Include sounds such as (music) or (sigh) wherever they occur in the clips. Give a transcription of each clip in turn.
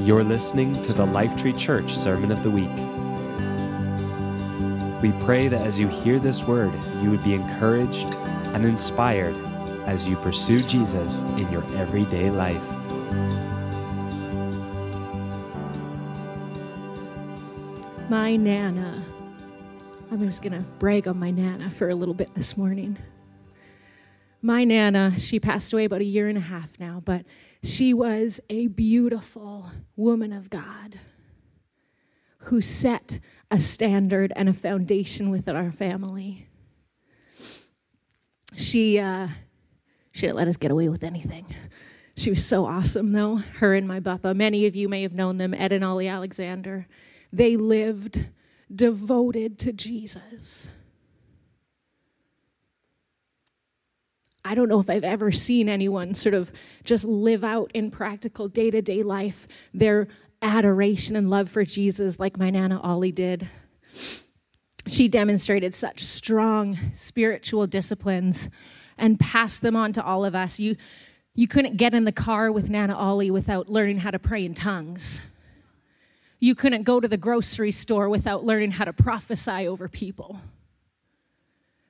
You're listening to the Lifetree Church Sermon of the Week. We pray that as you hear this word, you would be encouraged and inspired as you pursue Jesus in your everyday life. My Nana. I'm just going to brag on my Nana for a little bit this morning. My Nana, she passed away about a year and a half now, but she was a beautiful woman of God who set a standard and a foundation within our family. She, uh, she didn't let us get away with anything. She was so awesome, though. Her and my Bappa. Many of you may have known them, Ed and Ollie Alexander. They lived devoted to Jesus. I don't know if I've ever seen anyone sort of just live out in practical day to day life their adoration and love for Jesus like my Nana Ollie did. She demonstrated such strong spiritual disciplines and passed them on to all of us. You, you couldn't get in the car with Nana Ollie without learning how to pray in tongues. You couldn't go to the grocery store without learning how to prophesy over people.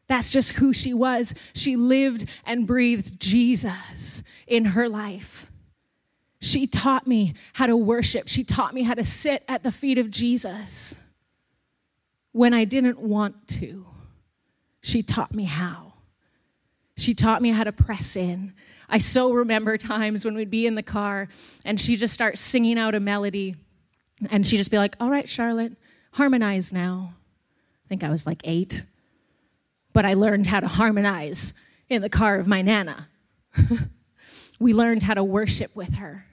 That's just who she was. She lived and breathed Jesus in her life. She taught me how to worship. She taught me how to sit at the feet of Jesus when I didn't want to. She taught me how. She taught me how to press in. I so remember times when we'd be in the car and she'd just start singing out a melody and she'd just be like, All right, Charlotte, harmonize now. I think I was like eight but I learned how to harmonize in the car of my Nana. (laughs) we learned how to worship with her.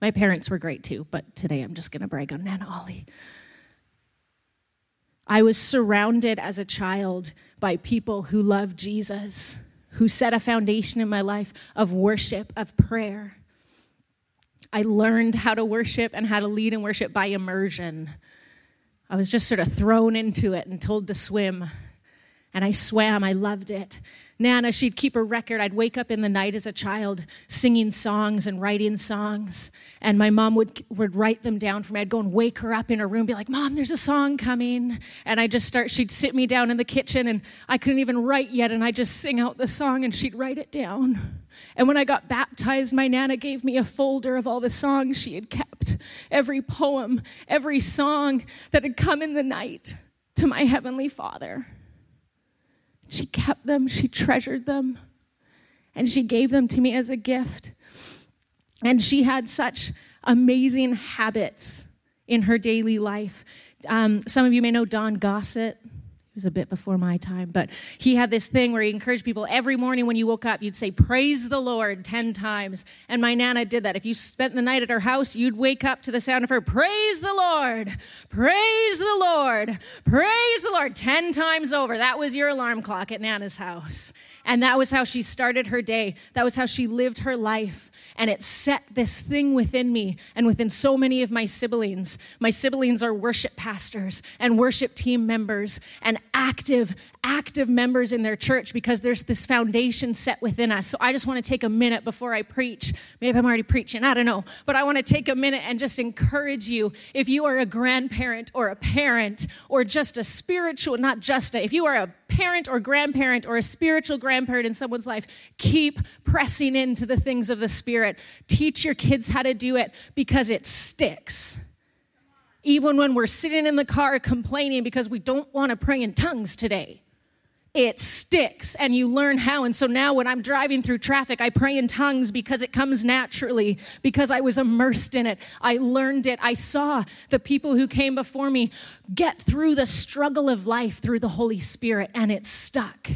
My parents were great too, but today I'm just going to brag on Nana Ollie. I was surrounded as a child by people who loved Jesus, who set a foundation in my life of worship, of prayer. I learned how to worship and how to lead in worship by immersion. I was just sort of thrown into it and told to swim and I swam. I loved it. Nana, she'd keep a record. I'd wake up in the night as a child singing songs and writing songs. And my mom would, would write them down for me. I'd go and wake her up in her room, be like, Mom, there's a song coming. And I just start, she'd sit me down in the kitchen and I couldn't even write yet. And I'd just sing out the song and she'd write it down. And when I got baptized, my Nana gave me a folder of all the songs she had kept, every poem, every song that had come in the night to my Heavenly Father. She kept them, she treasured them, and she gave them to me as a gift. And she had such amazing habits in her daily life. Um, some of you may know Don Gossett. He was a bit before my time, but he had this thing where he encouraged people every morning when you woke up, you'd say, Praise the Lord 10 times. And my Nana did that. If you spent the night at her house, you'd wake up to the sound of her, Praise the Lord, praise the Lord, praise the Lord 10 times over. That was your alarm clock at Nana's house. And that was how she started her day. That was how she lived her life. And it set this thing within me and within so many of my siblings. My siblings are worship pastors and worship team members and active, active members in their church because there's this foundation set within us. So I just want to take a minute before I preach. Maybe I'm already preaching, I don't know. But I want to take a minute and just encourage you if you are a grandparent or a parent or just a spiritual, not just a, if you are a parent or grandparent or a spiritual grandparent in someone's life, keep pressing into the things of the Spirit. Teach your kids how to do it because it sticks. Even when we're sitting in the car complaining because we don't want to pray in tongues today, it sticks and you learn how. And so now when I'm driving through traffic, I pray in tongues because it comes naturally, because I was immersed in it. I learned it. I saw the people who came before me get through the struggle of life through the Holy Spirit, and it stuck.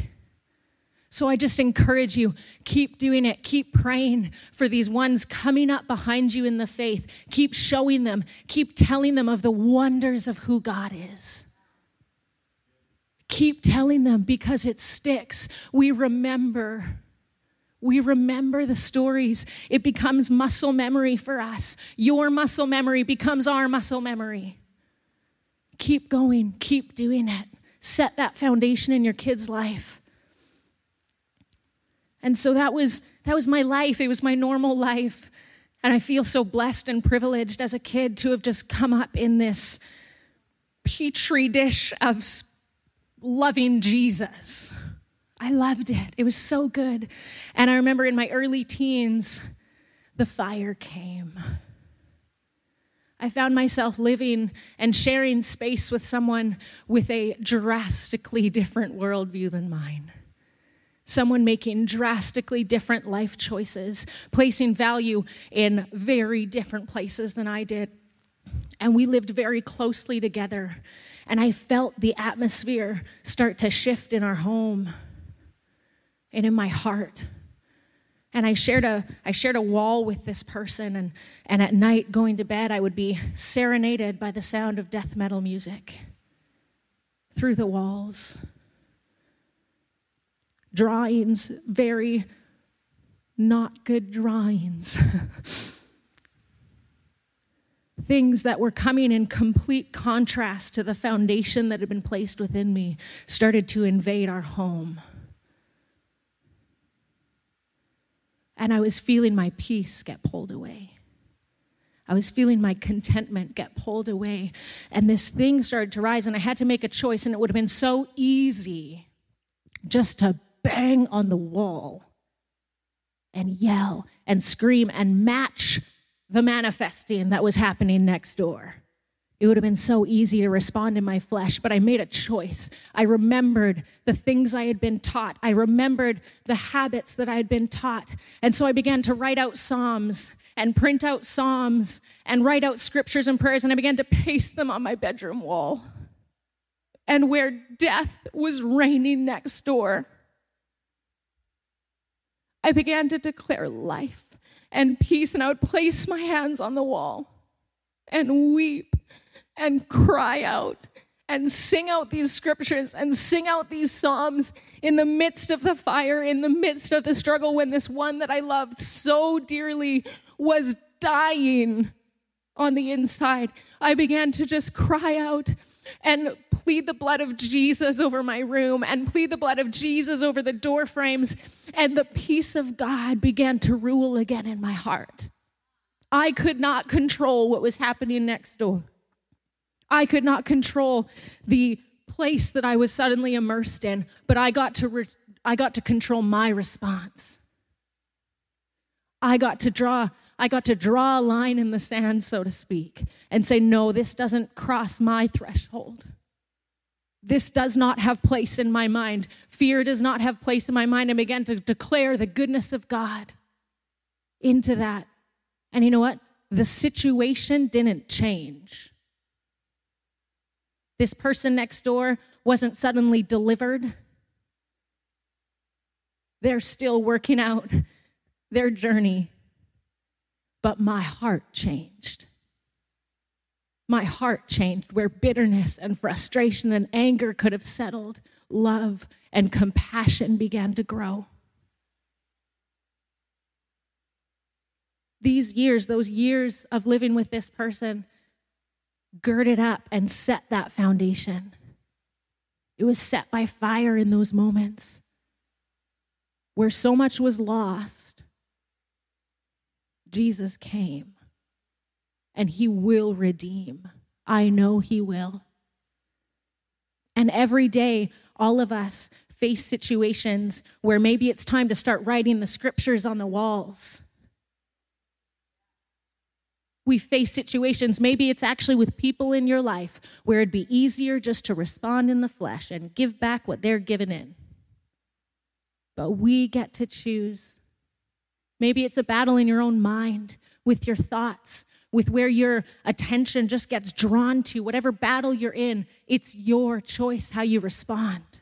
So I just encourage you keep doing it. Keep praying for these ones coming up behind you in the faith. Keep showing them, keep telling them of the wonders of who God is. Keep telling them because it sticks. We remember. We remember the stories. It becomes muscle memory for us. Your muscle memory becomes our muscle memory. Keep going, keep doing it. Set that foundation in your kid's life. And so that was that was my life. It was my normal life. And I feel so blessed and privileged as a kid to have just come up in this petri dish of loving Jesus. I loved it. It was so good. And I remember in my early teens, the fire came. I found myself living and sharing space with someone with a drastically different worldview than mine. Someone making drastically different life choices, placing value in very different places than I did. And we lived very closely together. And I felt the atmosphere start to shift in our home and in my heart. And I shared a, I shared a wall with this person, and, and at night going to bed, I would be serenaded by the sound of death metal music through the walls. Drawings, very not good drawings. (laughs) Things that were coming in complete contrast to the foundation that had been placed within me started to invade our home. And I was feeling my peace get pulled away. I was feeling my contentment get pulled away. And this thing started to rise, and I had to make a choice. And it would have been so easy just to bang on the wall and yell and scream and match the manifesting that was happening next door. It would have been so easy to respond in my flesh, but I made a choice. I remembered the things I had been taught. I remembered the habits that I had been taught. And so I began to write out Psalms and print out Psalms and write out scriptures and prayers, and I began to paste them on my bedroom wall. And where death was reigning next door, I began to declare life and peace, and I would place my hands on the wall and weep and cry out and sing out these scriptures and sing out these psalms in the midst of the fire, in the midst of the struggle, when this one that I loved so dearly was dying on the inside. I began to just cry out and plead the blood of Jesus over my room and plead the blood of Jesus over the door frames. And the peace of God began to rule again in my heart. I could not control what was happening next door. I could not control the place that I was suddenly immersed in, but I got to re- I got to control my response. I got to draw I got to draw a line in the sand so to speak and say no this doesn't cross my threshold. This does not have place in my mind. Fear does not have place in my mind and began to declare the goodness of God into that. And you know what? The situation didn't change. This person next door wasn't suddenly delivered. They're still working out their journey. But my heart changed. My heart changed where bitterness and frustration and anger could have settled. Love and compassion began to grow. These years, those years of living with this person, girded up and set that foundation. It was set by fire in those moments where so much was lost. Jesus came and he will redeem. I know he will. And every day, all of us face situations where maybe it's time to start writing the scriptures on the walls we face situations, maybe it's actually with people in your life where it'd be easier just to respond in the flesh and give back what they're given in. But we get to choose. Maybe it's a battle in your own mind with your thoughts, with where your attention just gets drawn to, whatever battle you're in. It's your choice how you respond.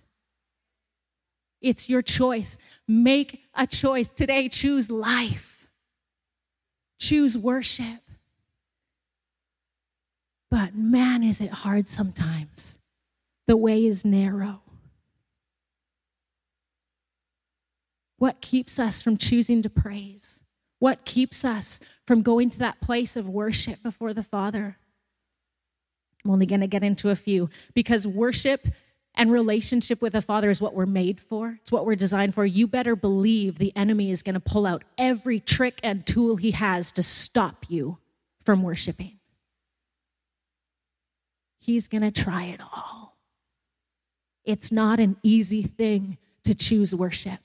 It's your choice. Make a choice today. Choose life, choose worship. But man, is it hard sometimes. The way is narrow. What keeps us from choosing to praise? What keeps us from going to that place of worship before the Father? I'm only going to get into a few because worship and relationship with a father is what we're made for, it's what we're designed for, you better believe the enemy is going to pull out every trick and tool he has to stop you from worshiping. He's going to try it all. It's not an easy thing to choose worship.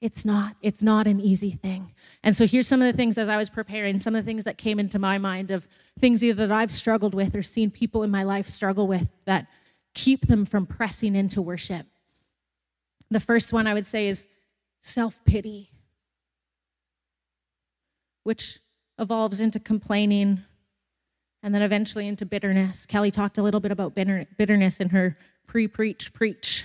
It's not. It's not an easy thing. And so here's some of the things as I was preparing, some of the things that came into my mind of things either that I've struggled with or seen people in my life struggle with that keep them from pressing into worship. The first one I would say is self pity, which evolves into complaining and then eventually into bitterness. Kelly talked a little bit about bitterness in her pre preach preach,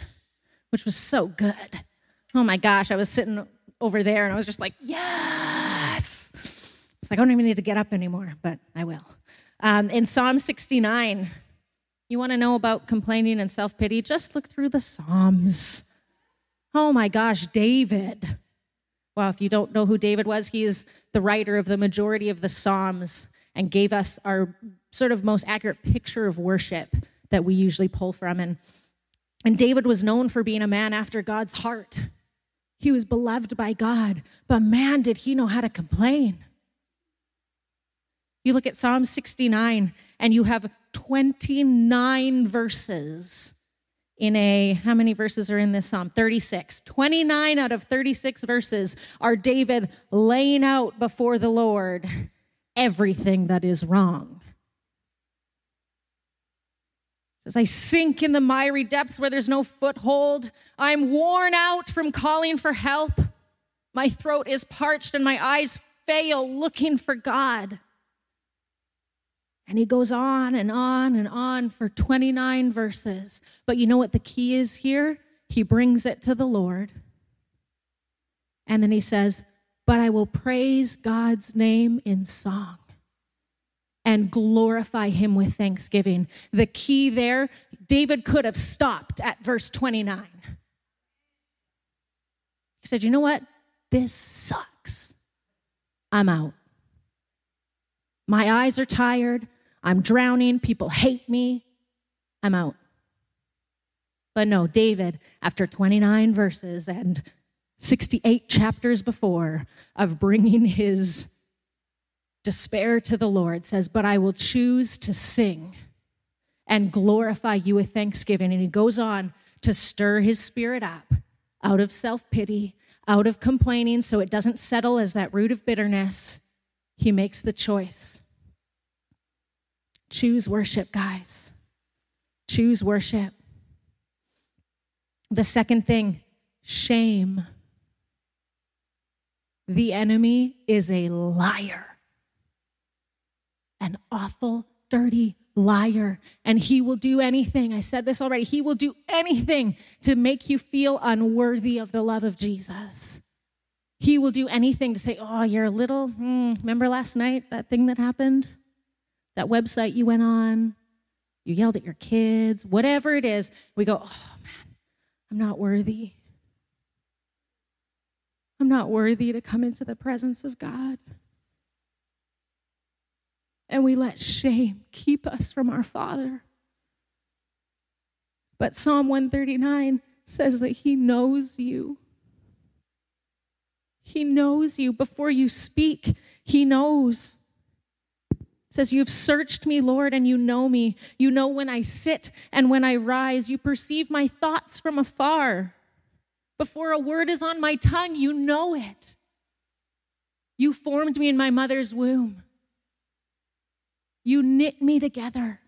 which was so good. Oh my gosh, I was sitting over there and I was just like, yes. It's like, I don't even need to get up anymore, but I will. Um, in Psalm 69, you want to know about complaining and self pity? Just look through the Psalms. Oh my gosh, David. Well, if you don't know who David was, he is the writer of the majority of the Psalms and gave us our sort of most accurate picture of worship that we usually pull from. And, and David was known for being a man after God's heart. He was beloved by God, but man, did he know how to complain. You look at Psalm 69, and you have 29 verses in a, how many verses are in this psalm? 36. 29 out of 36 verses are David laying out before the Lord everything that is wrong. As I sink in the miry depths where there's no foothold, I'm worn out from calling for help. My throat is parched and my eyes fail looking for God. And he goes on and on and on for 29 verses. But you know what the key is here? He brings it to the Lord. And then he says, But I will praise God's name in song and glorify him with thanksgiving. The key there, David could have stopped at verse 29. He said, You know what? This sucks. I'm out. My eyes are tired. I'm drowning. People hate me. I'm out. But no, David, after 29 verses and 68 chapters before of bringing his despair to the Lord, says, But I will choose to sing and glorify you with thanksgiving. And he goes on to stir his spirit up out of self pity, out of complaining, so it doesn't settle as that root of bitterness. He makes the choice Choose worship, guys. Choose worship. The second thing, shame. The enemy is a liar, an awful, dirty liar. And he will do anything. I said this already. He will do anything to make you feel unworthy of the love of Jesus. He will do anything to say, Oh, you're a little, hmm, remember last night, that thing that happened? that website you went on, you yelled at your kids, whatever it is, we go, oh man, I'm not worthy. I'm not worthy to come into the presence of God. And we let shame keep us from our Father. But Psalm 139 says that He knows you. He knows you. Before you speak, He knows says, You've searched me, Lord, and you know me. You know when I sit and when I rise. You perceive my thoughts from afar. Before a word is on my tongue, you know it. You formed me in my mother's womb. You knit me together.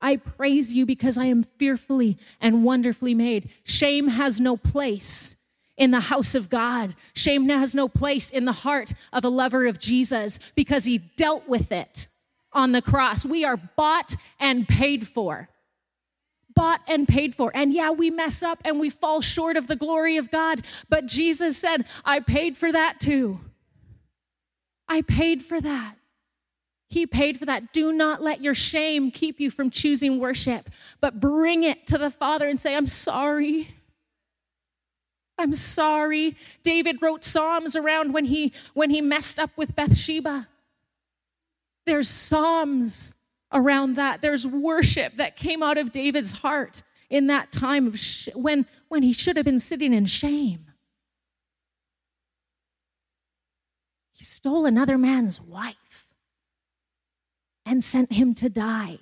I praise you because I am fearfully and wonderfully made. Shame has no place in the house of God. Shame has no place in the heart of a lover of Jesus because he dealt with it on the cross. We are bought and paid for. Bought and paid for. And yeah, we mess up and we fall short of the glory of God. But Jesus said, I paid for that too. I paid for that. He paid for that. Do not let your shame keep you from choosing worship, but bring it to the Father and say, I'm sorry. I'm sorry. David wrote psalms around when he when he messed up with Bathsheba. There's psalms around that. There's worship that came out of David's heart in that time of sh- when, when he should have been sitting in shame. He stole another man's wife and sent him to die.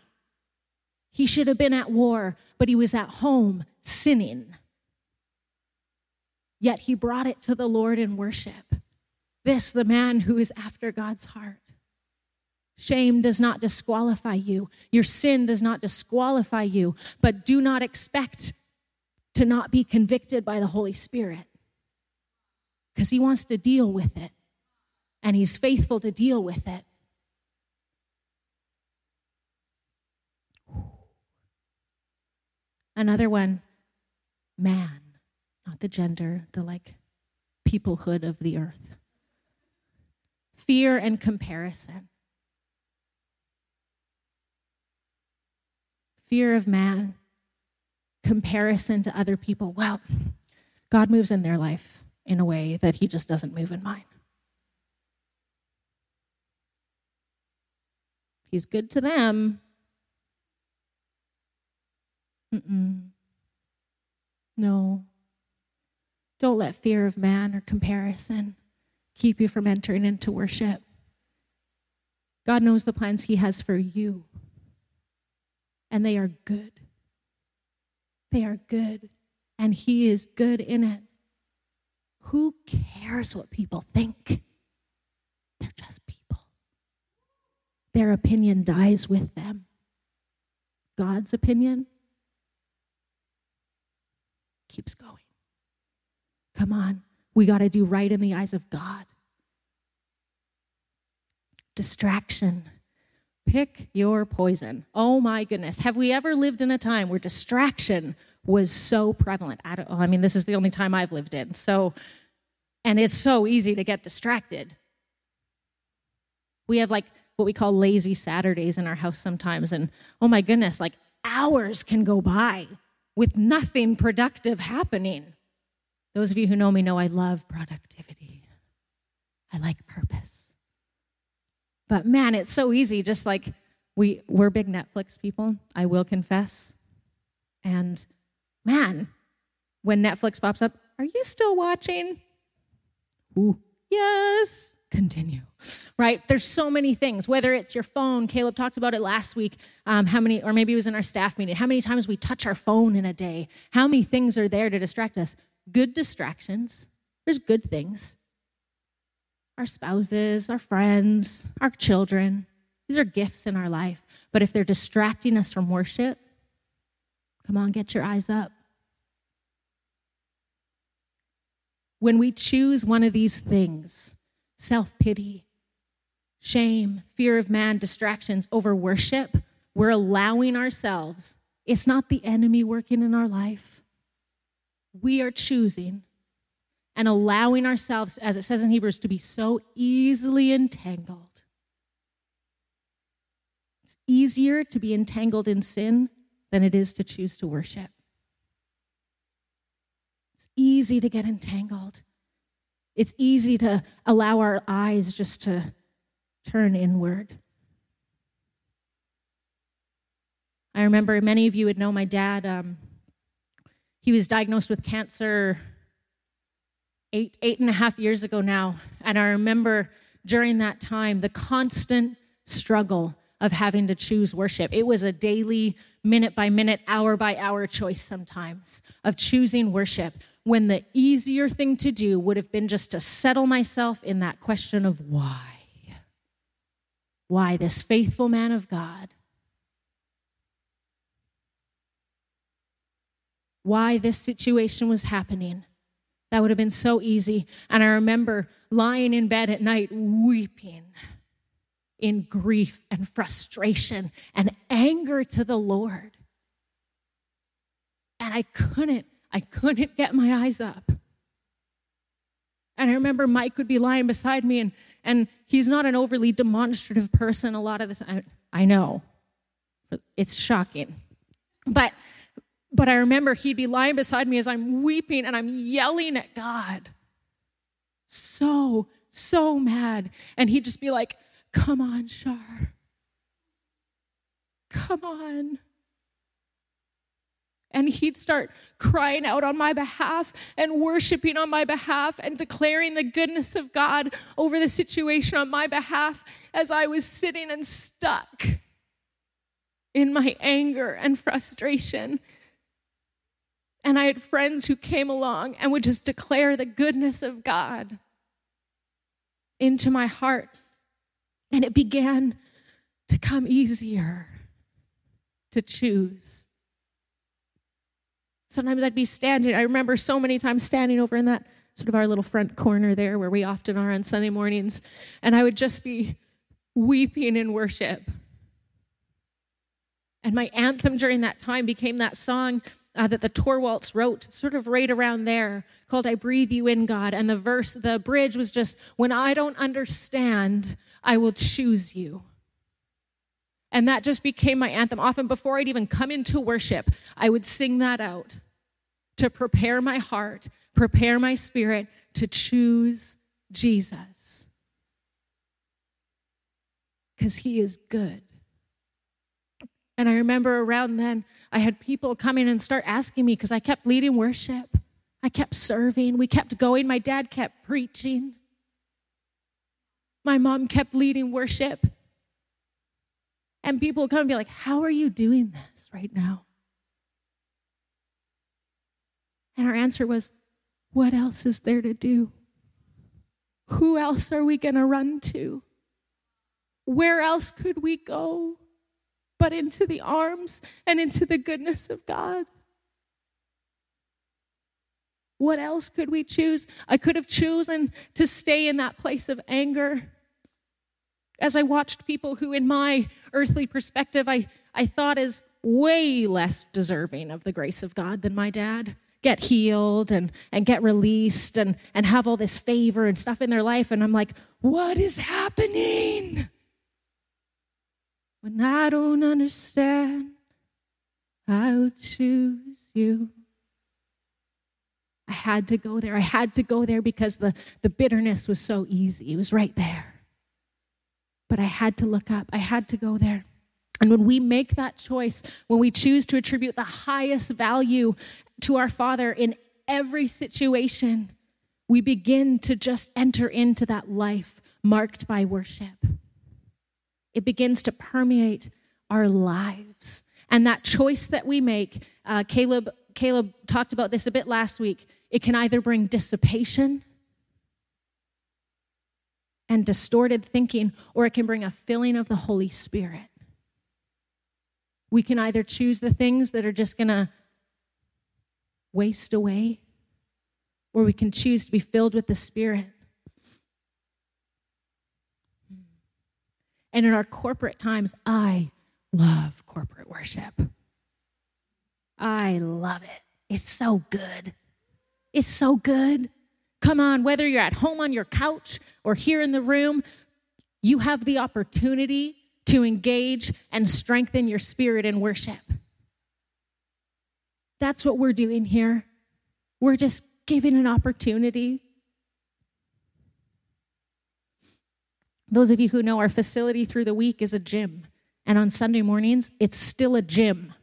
He should have been at war, but he was at home sinning. Yet he brought it to the Lord in worship. This, the man who is after God's heart. Shame does not disqualify you. Your sin does not disqualify you, but do not expect to not be convicted by the Holy Spirit because he wants to deal with it and he's faithful to deal with it. Another one, man, not the gender, the like peoplehood of the earth. Fear and comparison. fear of man, comparison to other people. Well, God moves in their life in a way that He just doesn't move in mine. He's good to them. Mm-mm. No. Don't let fear of man or comparison keep you from entering into worship. God knows the plans He has for you and they are good. They are good, and He is good in it. Who cares what people think? They're just people. Their opinion dies with them. God's opinion keeps going. Come on, we got to do right in the eyes of God. Distraction Pick your poison. Oh my goodness. Have we ever lived in a time where distraction was so prevalent? I, don't, I mean, this is the only time I've lived in. So, and it's so easy to get distracted. We have like what we call lazy Saturdays in our house sometimes. And oh my goodness, like hours can go by with nothing productive happening. Those of you who know me know I love productivity, I like purpose. But man, it's so easy. Just like we, we're big Netflix people, I will confess. And man, when Netflix pops up, are you still watching? Ooh, yes. Continue. Right? There's so many things, whether it's your phone. Caleb talked about it last week. Um, how many, or maybe it was in our staff meeting, how many times we touch our phone in a day? How many things are there to distract us? Good distractions. There's good things our spouses, our friends, our children. These are gifts in our life. But if they're distracting us from worship, come on, get your eyes up. When we choose one of these things, self pity, shame, fear of man, distractions over worship, we're allowing ourselves, it's not the enemy working in our life. We are choosing and allowing ourselves, as it says in Hebrews, to be so easily entangled. It's easier to be entangled in sin than it is to choose to worship. It's easy to get entangled. It's easy to allow our eyes just to turn inward. I remember many of you would know my dad. Um, he was diagnosed with cancer eight, eight and a half years ago now. And I remember during that time the constant struggle of having to choose worship. It was a daily, minute by minute, hour by hour choice sometimes of choosing worship when the easier thing to do would have been just to settle myself in that question of why. Why this faithful man of God? Why this situation was happening? That would have been so easy. And I remember lying in bed at night weeping in grief and frustration and anger to the Lord. And I couldn't, I couldn't get my eyes up. And I remember Mike would be lying beside me, and, and he's not an overly demonstrative person a lot of the time. I know. It's shocking. But but I remember he'd be lying beside me as I'm weeping and I'm yelling at God. So, so mad. And he'd just be like, Come on, Shar. come on. And he'd start crying out on my behalf and worshiping on my behalf and declaring the goodness of God over the situation on my behalf as I was sitting and stuck in my anger and frustration. And I had friends who came along and would just declare the goodness of God into my heart. And it began to come easier to choose. Sometimes I'd be standing, I remember so many times standing over in that sort of our little front corner there where we often are on Sunday mornings, and I would just be weeping in worship. And my anthem during that time became that song uh, that the Torwalds wrote, sort of right around there, called I Breathe You In, God. And the verse, the bridge was just, When I don't understand, I will choose you. And that just became my anthem. Often before I'd even come into worship, I would sing that out to prepare my heart, prepare my spirit to choose Jesus. Because he is good. And I remember around then, I had people coming and start asking me because I kept leading worship. I kept serving. We kept going. My dad kept preaching. My mom kept leading worship. And people come and be like, How are you doing this right now? And our answer was, What else is there to do? Who else are we going to run to? Where else could we go but into the arms and into the goodness of God? What else could we choose? I could have chosen to stay in that place of anger as I watched people who, in my earthly perspective, I, I thought is way less deserving of the grace of God than my dad get healed and, and get released and, and have all this favor and stuff in their life. And I'm like, what is happening? When I don't understand, I will choose you. I had to go there. I had to go there because the, the bitterness was so easy. It was right there. But I had to look up, I had to go there. And when we make that choice, when we choose to attribute the highest value to our Father in every situation, we begin to just enter into that life marked by worship. It begins to permeate our lives. And that choice that we make, uh, Caleb, Caleb talked about this a bit last week, it can either bring dissipation and distorted thinking, or it can bring a filling of the Holy Spirit. We can either choose the things that are just going to waste away, or we can choose to be filled with the Spirit. And in our corporate times, I love corporate worship. I love it. It's so good. It's so good. Come on, whether you're at home on your couch or here in the room, you have the opportunity to engage and strengthen your spirit in worship. That's what we're doing here. We're just giving an opportunity. Those of you who know our facility through the week is a gym, and on Sunday mornings, it's still a gym.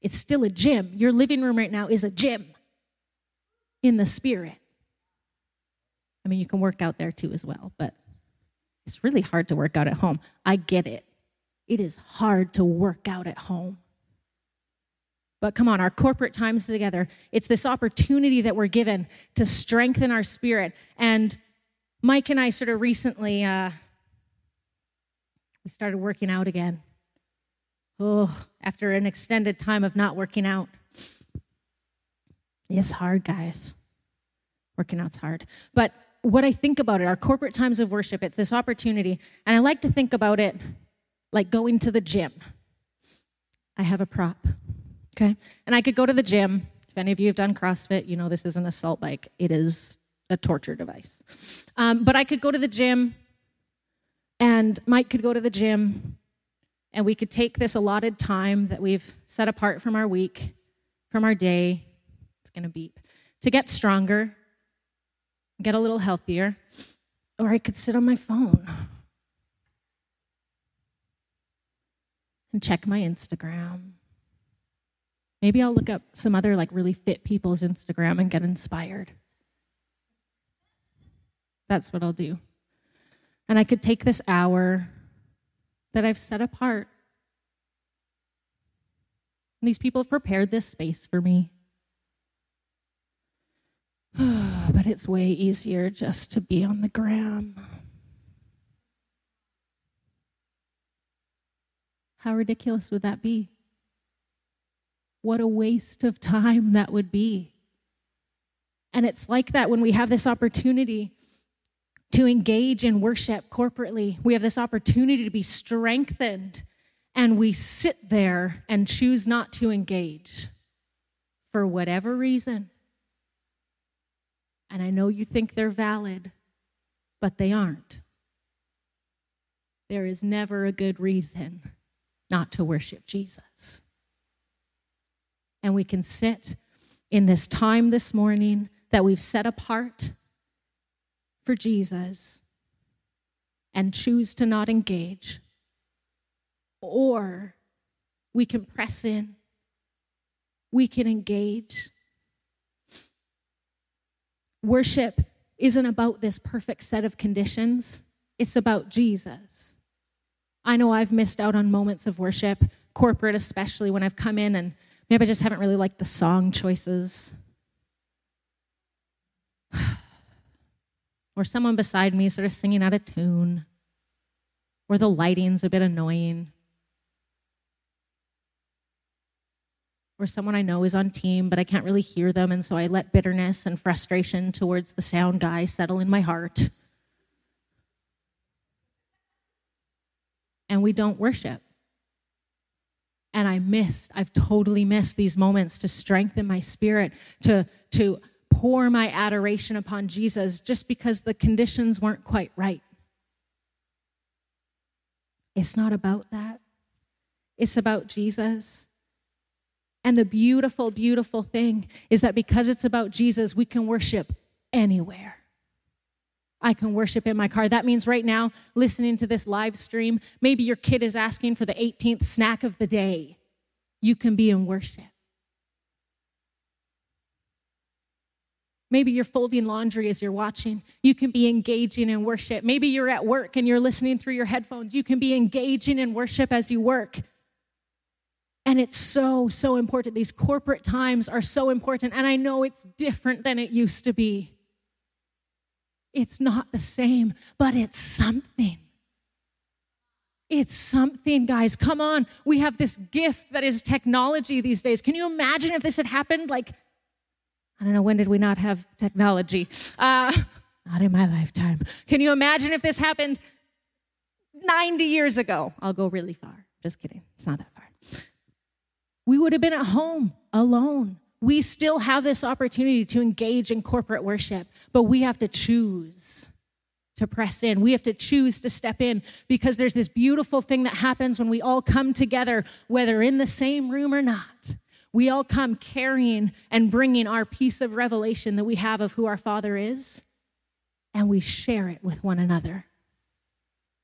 It's still a gym. Your living room right now is a gym in the spirit. I mean, you can work out there too as well, but it's really hard to work out at home. I get it. It is hard to work out at home. But come on, our corporate times together, it's this opportunity that we're given to strengthen our spirit. And Mike and I sort of recently, uh, we started working out again. Oh, after an extended time of not working out. It's hard, guys. Working out's hard. But what I think about it, our corporate times of worship, it's this opportunity. And I like to think about it like going to the gym. I have a prop, okay? And I could go to the gym. If any of you have done CrossFit, you know this is an assault bike, it is a torture device. Um, but I could go to the gym, and Mike could go to the gym, and we could take this allotted time that we've set apart from our week, from our day, going to beep, to get stronger, get a little healthier, or I could sit on my phone. and check my Instagram. Maybe I'll look up some other like really fit people's Instagram and get inspired. That's what I'll do. And I could take this hour that I've set apart. And these people have prepared this space for me. (sighs) but it's way easier just to be on the gram. How ridiculous would that be? What a waste of time that would be. And it's like that when we have this opportunity to engage in worship corporately. We have this opportunity to be strengthened, and we sit there and choose not to engage for whatever reason. And I know you think they're valid, but they aren't. There is never a good reason not to worship Jesus. And we can sit in this time this morning that we've set apart for Jesus and choose to not engage. Or we can press in, we can engage. Worship isn't about this perfect set of conditions, it's about Jesus. I know I've missed out on moments of worship, corporate especially, when I've come in and maybe I just haven't really liked the song choices. (sighs) or someone beside me sort of singing out of tune, or the lighting's a bit annoying. Or someone I know is on team, but I can't really hear them, and so I let bitterness and frustration towards the sound guy settle in my heart. and we don't worship. And I missed, I've totally missed these moments to strengthen my spirit, to, to pour my adoration upon Jesus just because the conditions weren't quite right. It's not about that, it's about Jesus. And the beautiful, beautiful thing is that because it's about Jesus, we can worship anywhere. I can worship in my car. That means right now, listening to this live stream, maybe your kid is asking for the 18th snack of the day. You can be in worship. Maybe you're folding laundry as you're watching. You can be engaging in worship. Maybe you're at work and you're listening through your headphones. You can be engaging in worship as you work. And it's so, so important. These corporate times are so important. And I know it's different than it used to be. It's not the same, but it's something. It's something, guys. Come on. We have this gift that is technology these days. Can you imagine if this had happened like, I don't know, when did we not have technology? Uh, not in my lifetime. Can you imagine if this happened 90 years ago? I'll go really far. Just kidding. It's not that far. We would have been at home alone we still have this opportunity to engage in corporate worship, but we have to choose to press in. We have to choose to step in because there's this beautiful thing that happens when we all come together, whether in the same room or not. We all come carrying and bringing our piece of revelation that we have of who our Father is, and we share it with one another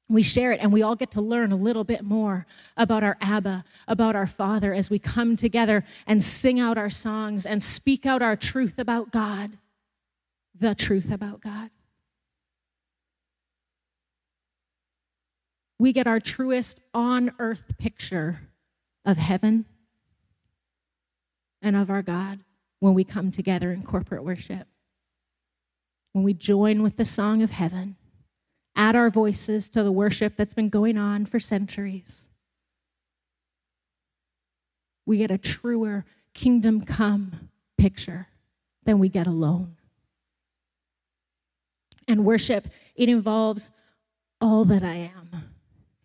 we share it and we all get to learn a little bit more about our Abba, about our Father as we come together and sing out our songs and speak out our truth about God, the truth about God. We get our truest on earth picture of heaven and of our God when we come together in corporate worship. When we join with the song of heaven add our voices to the worship that's been going on for centuries. We get a truer kingdom come picture than we get alone. And worship, it involves all that I am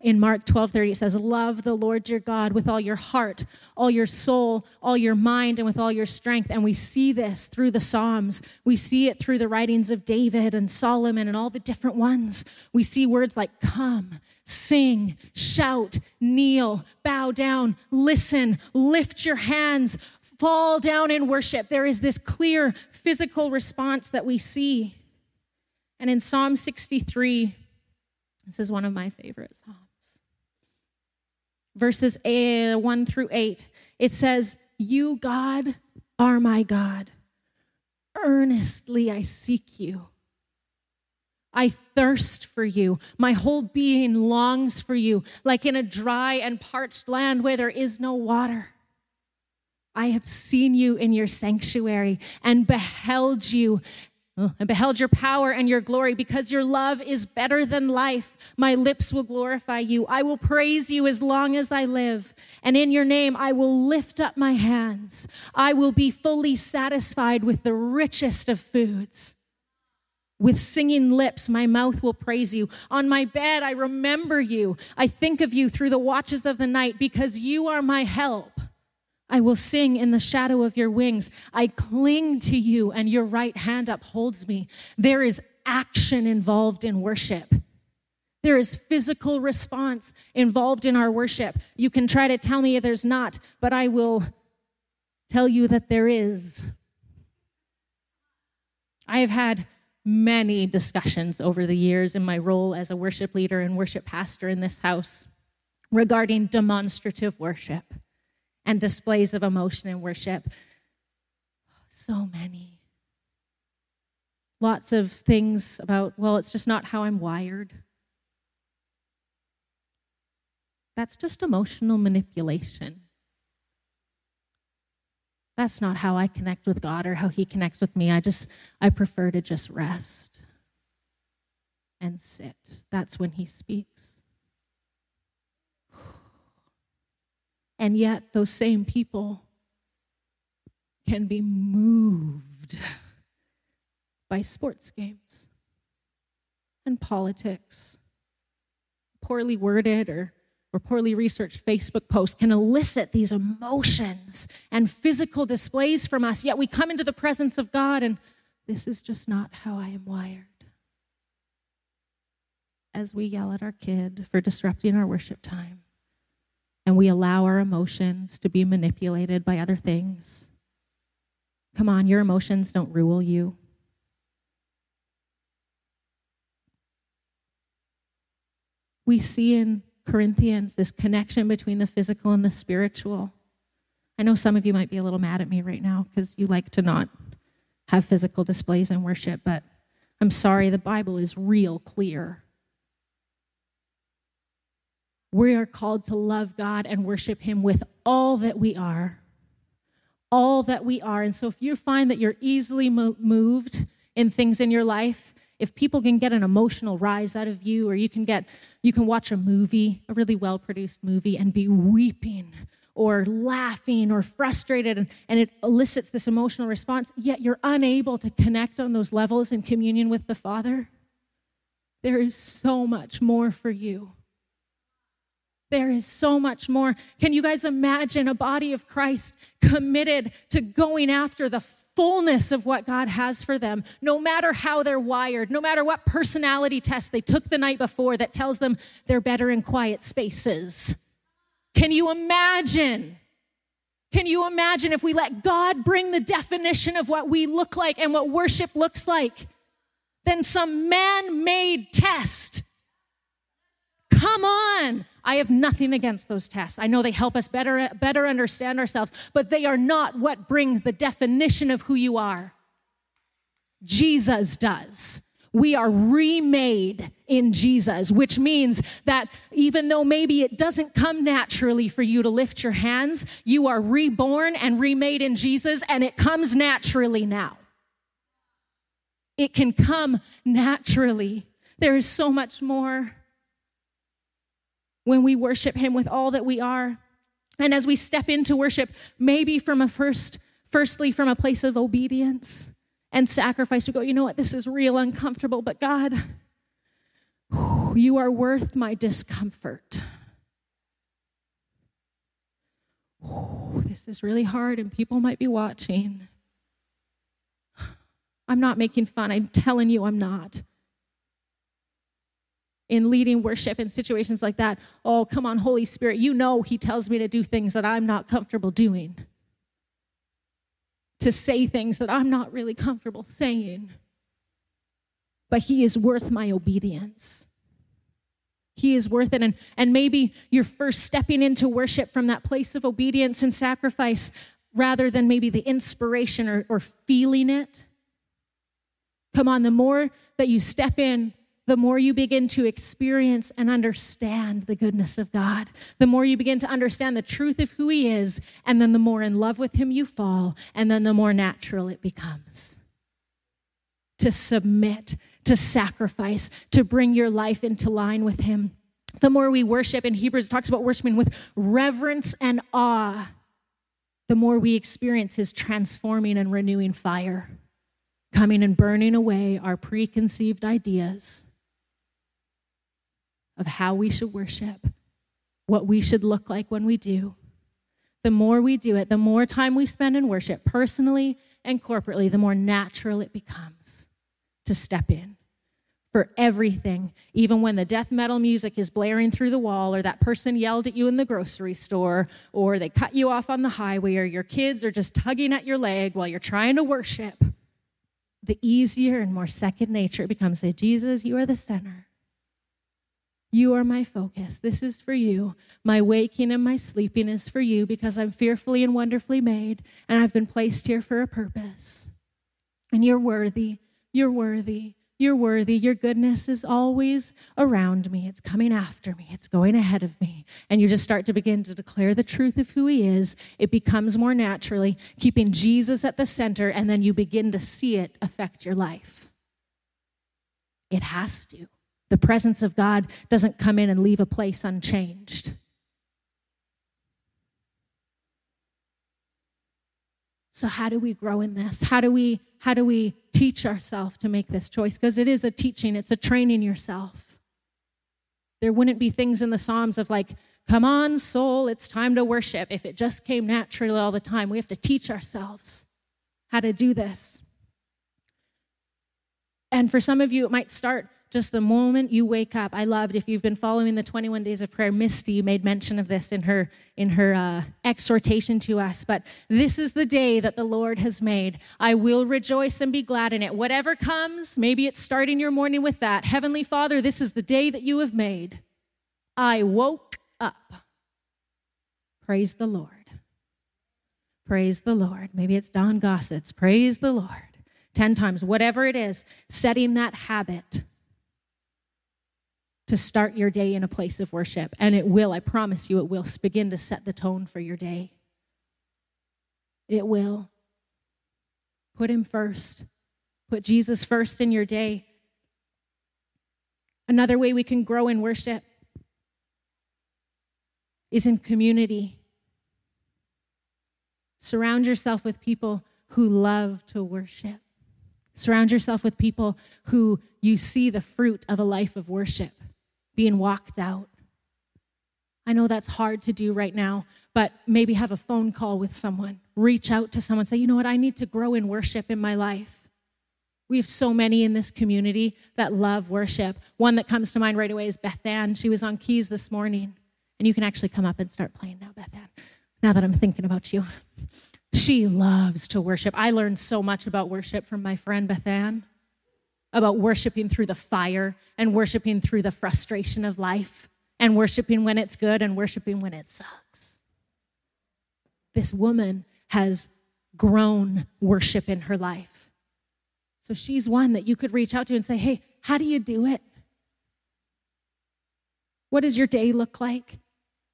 in Mark 12 30, it says, Love the Lord your God with all your heart, all your soul, all your mind, and with all your strength. And we see this through the Psalms. We see it through the writings of David and Solomon and all the different ones. We see words like come, sing, shout, kneel, bow down, listen, lift your hands, fall down in worship. There is this clear physical response that we see. And in Psalm 63, this is one of my favorite Psalms. Verses eh, 1 through 8. It says, You, God, are my God. Earnestly I seek you. I thirst for you. My whole being longs for you, like in a dry and parched land where there is no water. I have seen you in your sanctuary and beheld you and beheld your power and your glory because your love is better than life. My lips will glorify you. I will praise you as long as I live. And in your name, I will lift up my hands. I will be fully satisfied with the richest of foods. With singing lips, my mouth will praise you. On my bed, I remember you. I think of you through the watches of the night because you are my help. I will sing in the shadow of your wings. I cling to you, and your right hand upholds me. There is action involved in worship. There is physical response involved in our worship. You can try to tell me there's not, but I will tell you that there is. I have had many discussions over the years in my role as a worship leader and worship pastor in this house regarding demonstrative worship and displays of emotion in worship. So many. Lots of things about, well, it's just not how I'm wired. That's just emotional manipulation. That's not how I connect with God or how He connects with me. I just, I prefer to just rest and sit. That's when He speaks. And yet, those same people can be moved by sports games and politics. Poorly worded or, or poorly researched Facebook posts can elicit these emotions and physical displays from us, yet we come into the presence of God and this is just not how I am wired. As we yell at our kid for disrupting our worship time and we allow our emotions to be manipulated by other things. Come on, your emotions don't rule you. We see in Corinthians this connection between the physical and the spiritual. I know some of you might be a little mad at me right now because you like to not have physical displays in worship, but I'm sorry, the Bible is real clear we are called to love God and worship Him with all that we are. All that we are. And so if you find that you're easily moved in things in your life, if people can get an emotional rise out of you, or you can get, you can watch a movie, a really well produced movie, and be weeping or laughing or frustrated, and, and it elicits this emotional response, yet you're unable to connect on those levels in communion with the Father, there is so much more for you there is so much more. Can you guys imagine a body of Christ committed to going after the fullness of what God has for them, no matter how they're wired, no matter what personality test they took the night before that tells them they're better in quiet spaces? Can you imagine? Can you imagine if we let God bring the definition of what we look like and what worship looks like? Then some man made test Come on. I have nothing against those tests. I know they help us better, better understand ourselves, but they are not what brings the definition of who you are. Jesus does. We are remade in Jesus, which means that even though maybe it doesn't come naturally for you to lift your hands, you are reborn and remade in Jesus, and it comes naturally now. It can come naturally. There is so much more when we worship Him with all that we are. And as we step into worship, maybe from a first, firstly, from a place of obedience and sacrifice, we go, you know what, this is real uncomfortable, but God, you are worth my discomfort. this is really hard, and people might be watching. I'm not making fun. I'm telling you, I'm not in leading worship in situations like that. Oh, come on, Holy Spirit, you know He tells me to do things that I'm not comfortable doing, to say things that I'm not really comfortable saying. But He is worth my obedience. He is worth it. And, and maybe you're first stepping into worship from that place of obedience and sacrifice rather than maybe the inspiration or, or feeling it. Come on, the more that you step in, the more you begin to experience and understand the goodness of God, the more you begin to understand the truth of who He is, and then the more in love with Him you fall, and then the more natural it becomes to submit, to sacrifice, to bring your life into line with Him. The more we worship, in Hebrews talks about worshiping with reverence and awe, the more we experience His transforming and renewing fire, coming and burning away our preconceived ideas of how we should worship, what we should look like when we do. The more we do it, the more time we spend in worship, personally and corporately, the more natural it becomes to step in for everything, even when the death metal music is blaring through the wall, or that person yelled at you in the grocery store, or they cut you off on the highway, or your kids are just tugging at your leg while you're trying to worship. The easier and more second nature it becomes say, Jesus, you are the center. You are my focus. This is for you. My waking and my sleeping is for you because I'm fearfully and wonderfully made, and I've been placed here for a purpose. And you're worthy. You're worthy. You're worthy. Your goodness is always around me. It's coming after me. It's going ahead of me. And you just start to begin to declare the truth of who He is. It becomes more naturally, keeping Jesus at the center, and then you begin to see it affect your life. It has to. The presence of God doesn't come in and leave a place unchanged. So how do we grow in this? How do we how do we teach ourselves to make this choice? Because it is a teaching, it's a training yourself. There wouldn't be things in the Psalms of like, come on, soul, it's time to worship. If it just came naturally all the time, we have to teach ourselves how to do this. And for some of you, it might start just the moment you wake up. I loved if you've been following the 21 days of prayer. Misty made mention of this in her in her uh, exhortation to us. But this is the day that the Lord has made. I will rejoice and be glad in it. Whatever comes, maybe it's starting your morning with that. Heavenly Father, this is the day that you have made. I woke up. Praise the Lord. Praise the Lord. Maybe it's Don Gossett's. Praise the Lord. 10 times, whatever it is, setting that habit to start your day in a place of worship. And it will, I promise you, it will begin to set the tone for your day. It will. Put Him first, put Jesus first in your day. Another way we can grow in worship is in community. Surround yourself with people who love to worship. Surround yourself with people who you see the fruit of a life of worship being walked out. I know that's hard to do right now, but maybe have a phone call with someone. Reach out to someone, say, you know what, I need to grow in worship in my life. We have so many in this community that love worship. One that comes to mind right away is Beth Ann. She was on keys this morning. And you can actually come up and start playing now, Beth Ann, now that I'm thinking about you. She loves to worship. I learned so much about worship from my friend Beth Ann about worshiping through the fire and worshiping through the frustration of life and worshiping when it's good and worshiping when it sucks. This woman has grown worship in her life. So she's one that you could reach out to and say, hey, how do you do it? What does your day look like?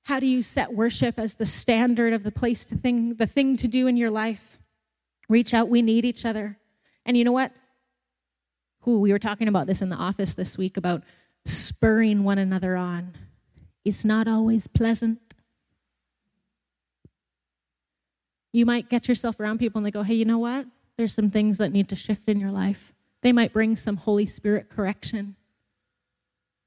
How do you set worship as the standard of the place to thing, the thing to do in your life? Reach out. We need each other. And you know what? Ooh, we were talking about this in the office this week about spurring one another on. It's not always pleasant. You might get yourself around people and they go, hey, you know what? There's some things that need to shift in your life. They might bring some Holy Spirit correction.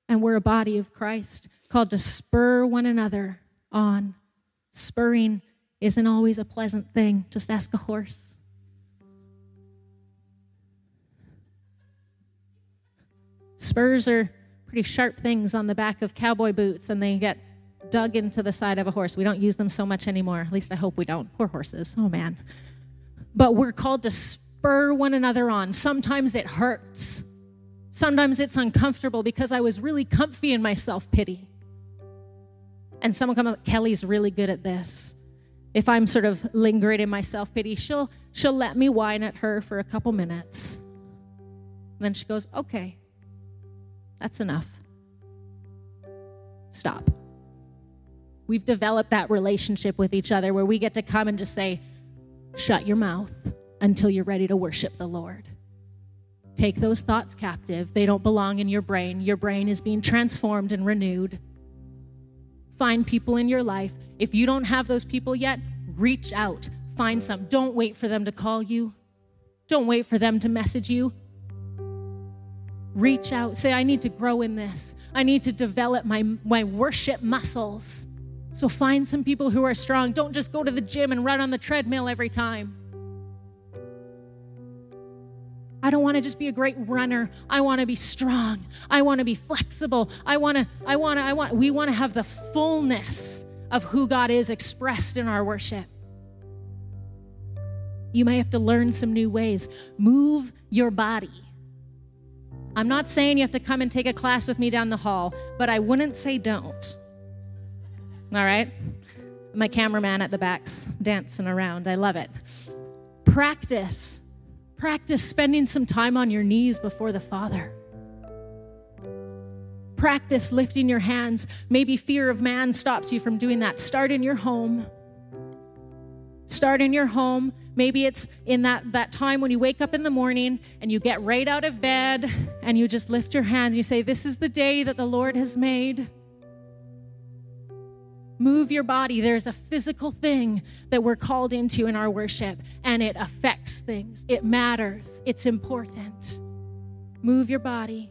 And we're a body of Christ called to spur one another on. Spurring isn't always a pleasant thing. Just ask a horse. Spurs are pretty sharp things on the back of cowboy boots, and they get dug into the side of a horse. We don't use them so much anymore. At least I hope we don't. Poor horses. Oh, man. But we're called to spur one another on. Sometimes it hurts. Sometimes it's uncomfortable because I was really comfy in my self pity. And someone comes, Kelly's really good at this. If I'm sort of lingering in my self pity, she'll she'll let me whine at her for a couple minutes. Then she goes, "Okay, that's enough. Stop." We've developed that relationship with each other where we get to come and just say, "Shut your mouth until you're ready to worship the Lord." Take those thoughts captive. They don't belong in your brain. Your brain is being transformed and renewed find people in your life. If you don't have those people yet, reach out, find some. Don't wait for them to call you, don't wait for them to message you. Reach out, say, I need to grow in this. I need to develop my, my worship muscles. So find some people who are strong. Don't just go to the gym and run on the treadmill every time. I don't want to just be a great runner. I want to be strong. I want to be flexible. I want to, I want to, I want, we want to have the fullness of who God is expressed in our worship. You may have to learn some new ways. Move your body. I'm not saying you have to come and take a class with me down the hall, but I wouldn't say don't. All right? My cameraman at the back's dancing around. I love it. Practice Practice spending some time on your knees before the Father. Practice lifting your hands. Maybe fear of man stops you from doing that. Start in your home. Start in your home. Maybe it's in that, that time when you wake up in the morning and you get right out of bed and you just lift your hands. You say, This is the day that the Lord has made. Move your body. There's a physical thing that we're called into in our worship, and it affects things. It matters. It's important. Move your body.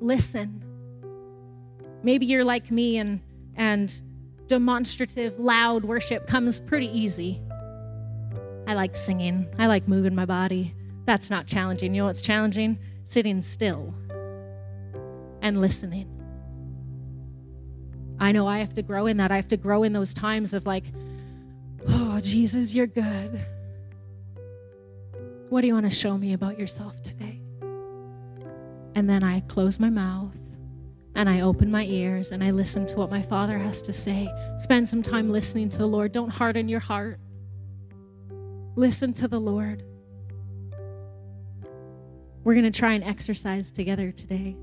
Listen. Maybe you're like me and and demonstrative loud worship comes pretty easy. I like singing. I like moving my body. That's not challenging. You know what's challenging? Sitting still and listening. I know I have to grow in that. I have to grow in those times of like, oh, Jesus, you're good. What do you want to show me about yourself today? And then I close my mouth and I open my ears and I listen to what my Father has to say. Spend some time listening to the Lord. Don't harden your heart. Listen to the Lord. We're going to try and exercise together today.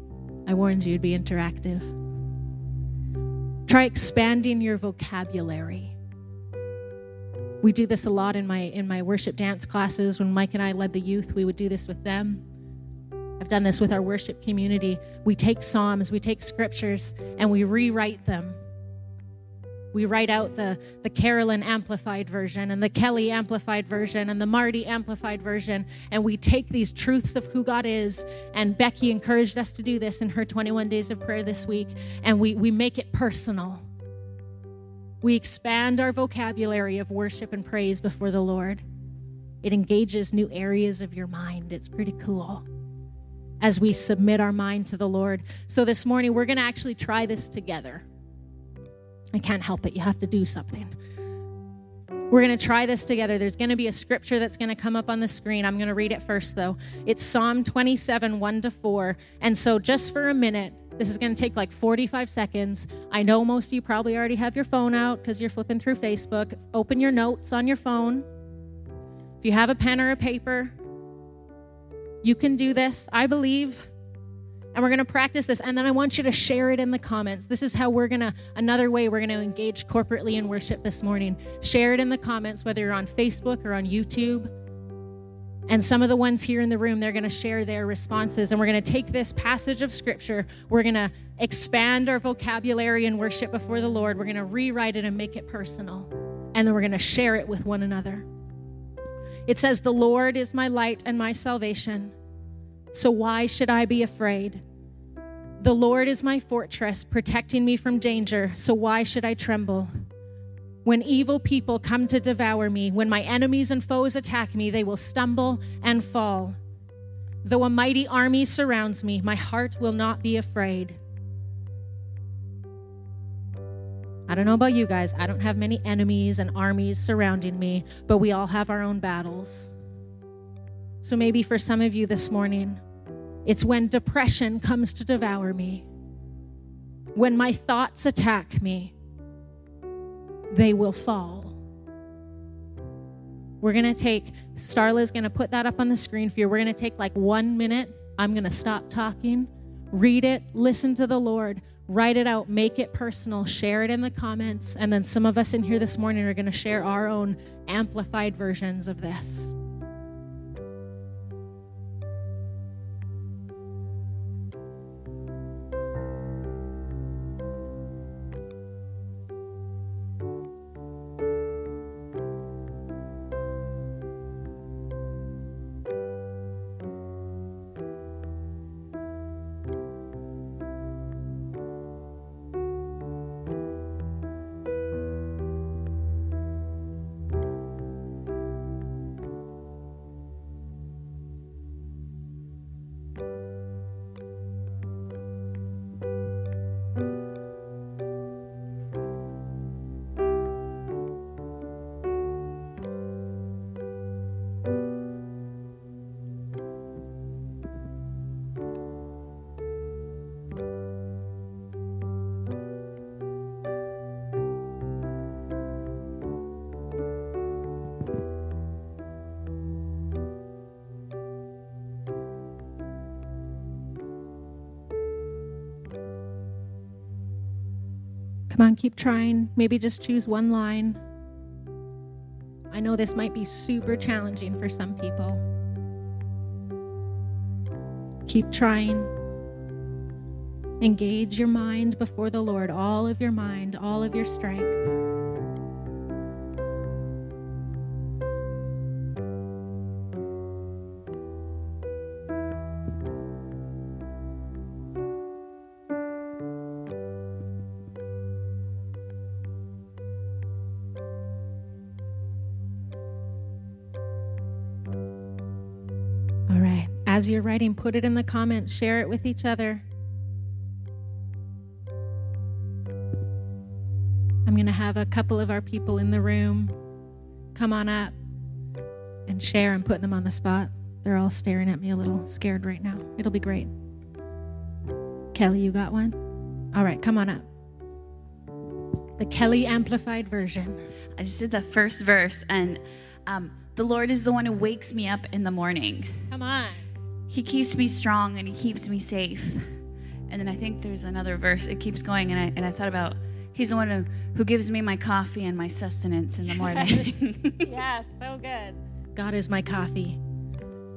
I warned you it'd be interactive. Try expanding your vocabulary. We do this a lot in my in my worship dance classes when Mike and I led the youth, we would do this with them. I've done this with our worship community. We take psalms, we take scriptures and we rewrite them we write out the, the Carolyn amplified version and the Kelly amplified version and the Marty amplified version, and we take these truths of who God is. And Becky encouraged us to do this in her 21 days of prayer this week, and we, we make it personal. We expand our vocabulary of worship and praise before the Lord. It engages new areas of your mind. It's pretty cool as we submit our mind to the Lord. So this morning, we're going to actually try this together. I can't help it. You have to do something. We're going to try this together. There's going to be a scripture that's going to come up on the screen. I'm going to read it first, though. It's Psalm 27, 1 to 4. And so, just for a minute, this is going to take like 45 seconds. I know most of you probably already have your phone out because you're flipping through Facebook. Open your notes on your phone. If you have a pen or a paper, you can do this. I believe and we're going to practice this. And then I want you to share it in the comments. This is how we're going to, another way we're going to engage corporately in worship this morning. Share it in the comments, whether you're on Facebook or on YouTube. And some of the ones here in the room, they're going to share their responses. And we're going to take this passage of scripture, we're going to expand our vocabulary and worship before the Lord. We're going to rewrite it and make it personal. And then we're going to share it with one another. It says, The Lord is my light and my salvation. So why should I be afraid? The Lord is my fortress, protecting me from danger. So why should I tremble? When evil people come to devour me, when my enemies and foes attack me, they will stumble and fall. Though a mighty army surrounds me, my heart will not be afraid. I don't know about you guys. I don't have many enemies and armies surrounding me, but we all have our own battles. So maybe for some of you this morning, It's when depression comes to devour me, when my thoughts attack me, they will fall. We're going to take, Starla's going to put that up on the screen for you. We're going to take like one minute. I'm going to stop talking, read it, listen to the Lord, write it out, make it personal, share it in the comments. And then some of us in here this morning are going to share our own amplified versions of this. Keep trying. Maybe just choose one line. I know this might be super challenging for some people. Keep trying. Engage your mind before the Lord, all of your mind, all of your strength. As you're writing, put it in the comments, share it with each other. I'm going to have a couple of our people in the room come on up and share and put them on the spot. They're all staring at me a little scared right now. It'll be great. Kelly, you got one? All right, come on up. The Kelly Amplified Version. I just did the first verse, and um, the Lord is the one who wakes me up in the morning. Come on. He keeps me strong and he keeps me safe. And then I think there's another verse. It keeps going, and I and I thought about He's the one who, who gives me my coffee and my sustenance in the morning. yes, (laughs) so good. God is my coffee.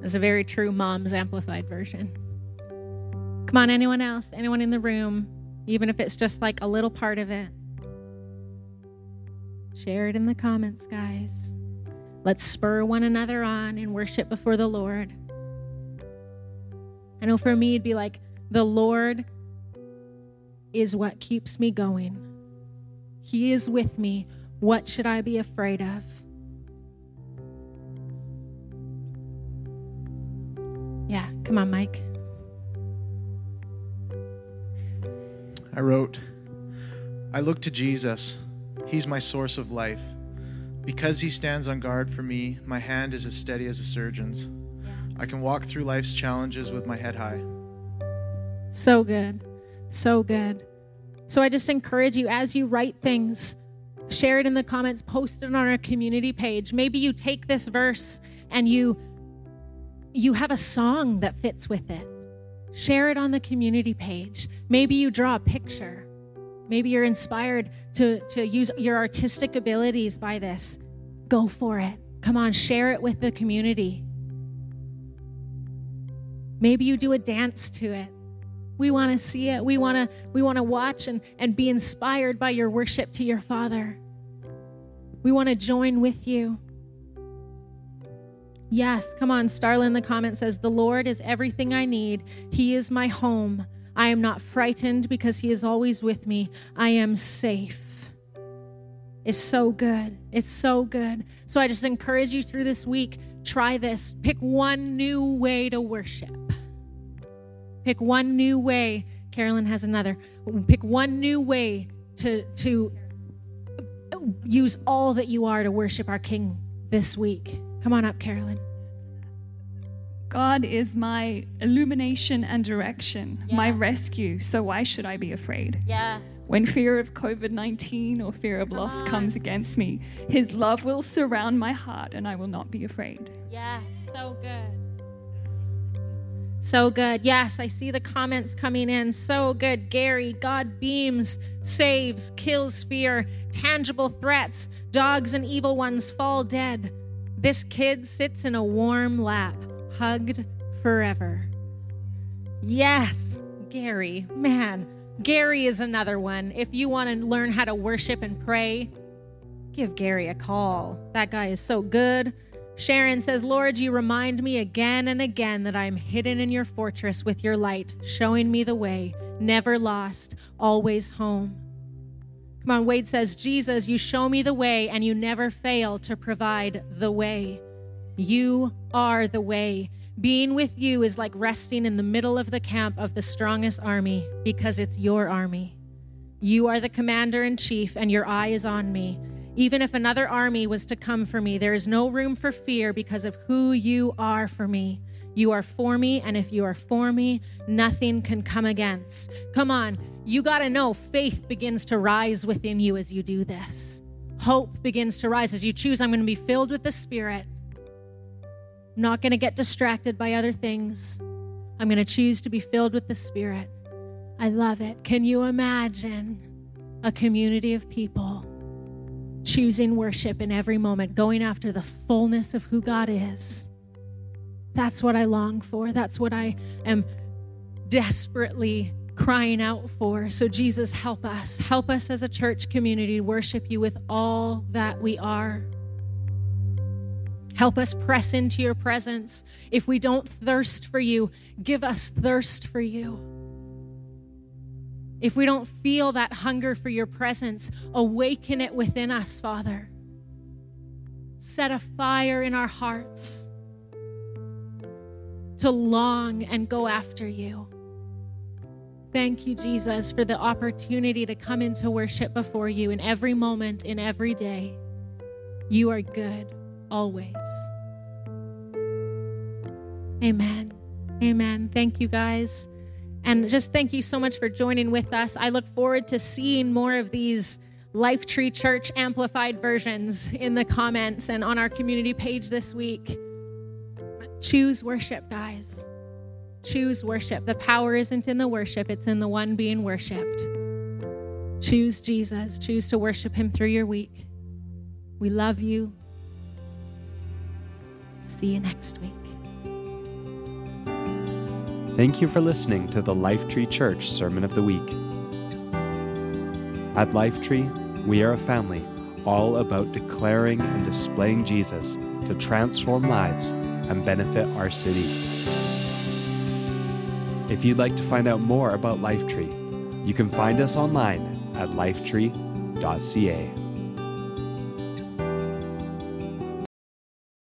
It's a very true mom's amplified version. Come on, anyone else? Anyone in the room? Even if it's just like a little part of it. Share it in the comments, guys. Let's spur one another on in worship before the Lord. I know for me, it'd be like, the Lord is what keeps me going. He is with me. What should I be afraid of? Yeah, come on, Mike. I wrote, I look to Jesus. He's my source of life. Because he stands on guard for me, my hand is as steady as a surgeon's. I can walk through life's challenges with my head high. So good. So good. So I just encourage you as you write things, share it in the comments, post it on our community page. Maybe you take this verse and you you have a song that fits with it. Share it on the community page. Maybe you draw a picture. Maybe you're inspired to, to use your artistic abilities by this. Go for it. Come on, share it with the community. Maybe you do a dance to it. We want to see it. We want to we want to watch and and be inspired by your worship to your Father. We want to join with you. Yes, come on. Starlin. the comment says, The Lord is everything I need. He is my home. I am not frightened because He is always with me. I am safe. It's so good. It's so good. So I just encourage you through this week try this. Pick one new way to worship. Pick one new way. Carolyn has another. Pick one new way to to use all that you are to worship our King this week. Come on up, Carolyn. God is my illumination and direction, my rescue. So why should I be afraid? Yes. When fear of COVID 19 or fear of loss on. comes against me, His love will surround my heart and I will not be afraid. Yes, so good. So good. Yes, I see the comments coming in. So good. Gary, God beams, saves, kills fear, tangible threats, dogs and evil ones fall dead. This kid sits in a warm lap, hugged forever. Yes, Gary, man. Gary is another one. If you want to learn how to worship and pray, give Gary a call. That guy is so good. Sharon says, Lord, you remind me again and again that I am hidden in your fortress with your light, showing me the way, never lost, always home. Come on, Wade says, Jesus, you show me the way and you never fail to provide the way. You are the way. Being with you is like resting in the middle of the camp of the strongest army because it's your army. You are the commander in chief, and your eye is on me. Even if another army was to come for me, there is no room for fear because of who you are for me. You are for me, and if you are for me, nothing can come against. Come on, you got to know faith begins to rise within you as you do this. Hope begins to rise as you choose. I'm going to be filled with the Spirit. I'm not going to get distracted by other things. I'm going to choose to be filled with the Spirit. I love it. Can you imagine a community of people choosing worship in every moment, going after the fullness of who God is? That's what I long for. That's what I am desperately crying out for. So, Jesus, help us. Help us as a church community worship you with all that we are. Help us press into your presence. If we don't thirst for you, give us thirst for you. If we don't feel that hunger for your presence, awaken it within us, Father. Set a fire in our hearts to long and go after you. Thank you, Jesus, for the opportunity to come into worship before you in every moment, in every day. You are good always. Amen. Amen. Thank you, guys. And just thank you so much for joining with us. I look forward to seeing more of these Lifetree Church amplified versions in the comments and on our community page this week. Choose worship, guys. Choose worship. The power isn't in the worship, it's in the one being worshiped. Choose Jesus. Choose to worship him through your week. We love you. See you next week. Thank you for listening to the Lifetree Church Sermon of the Week. At Lifetree, we are a family all about declaring and displaying Jesus to transform lives and benefit our city. If you'd like to find out more about Lifetree, you can find us online at lifetree.ca.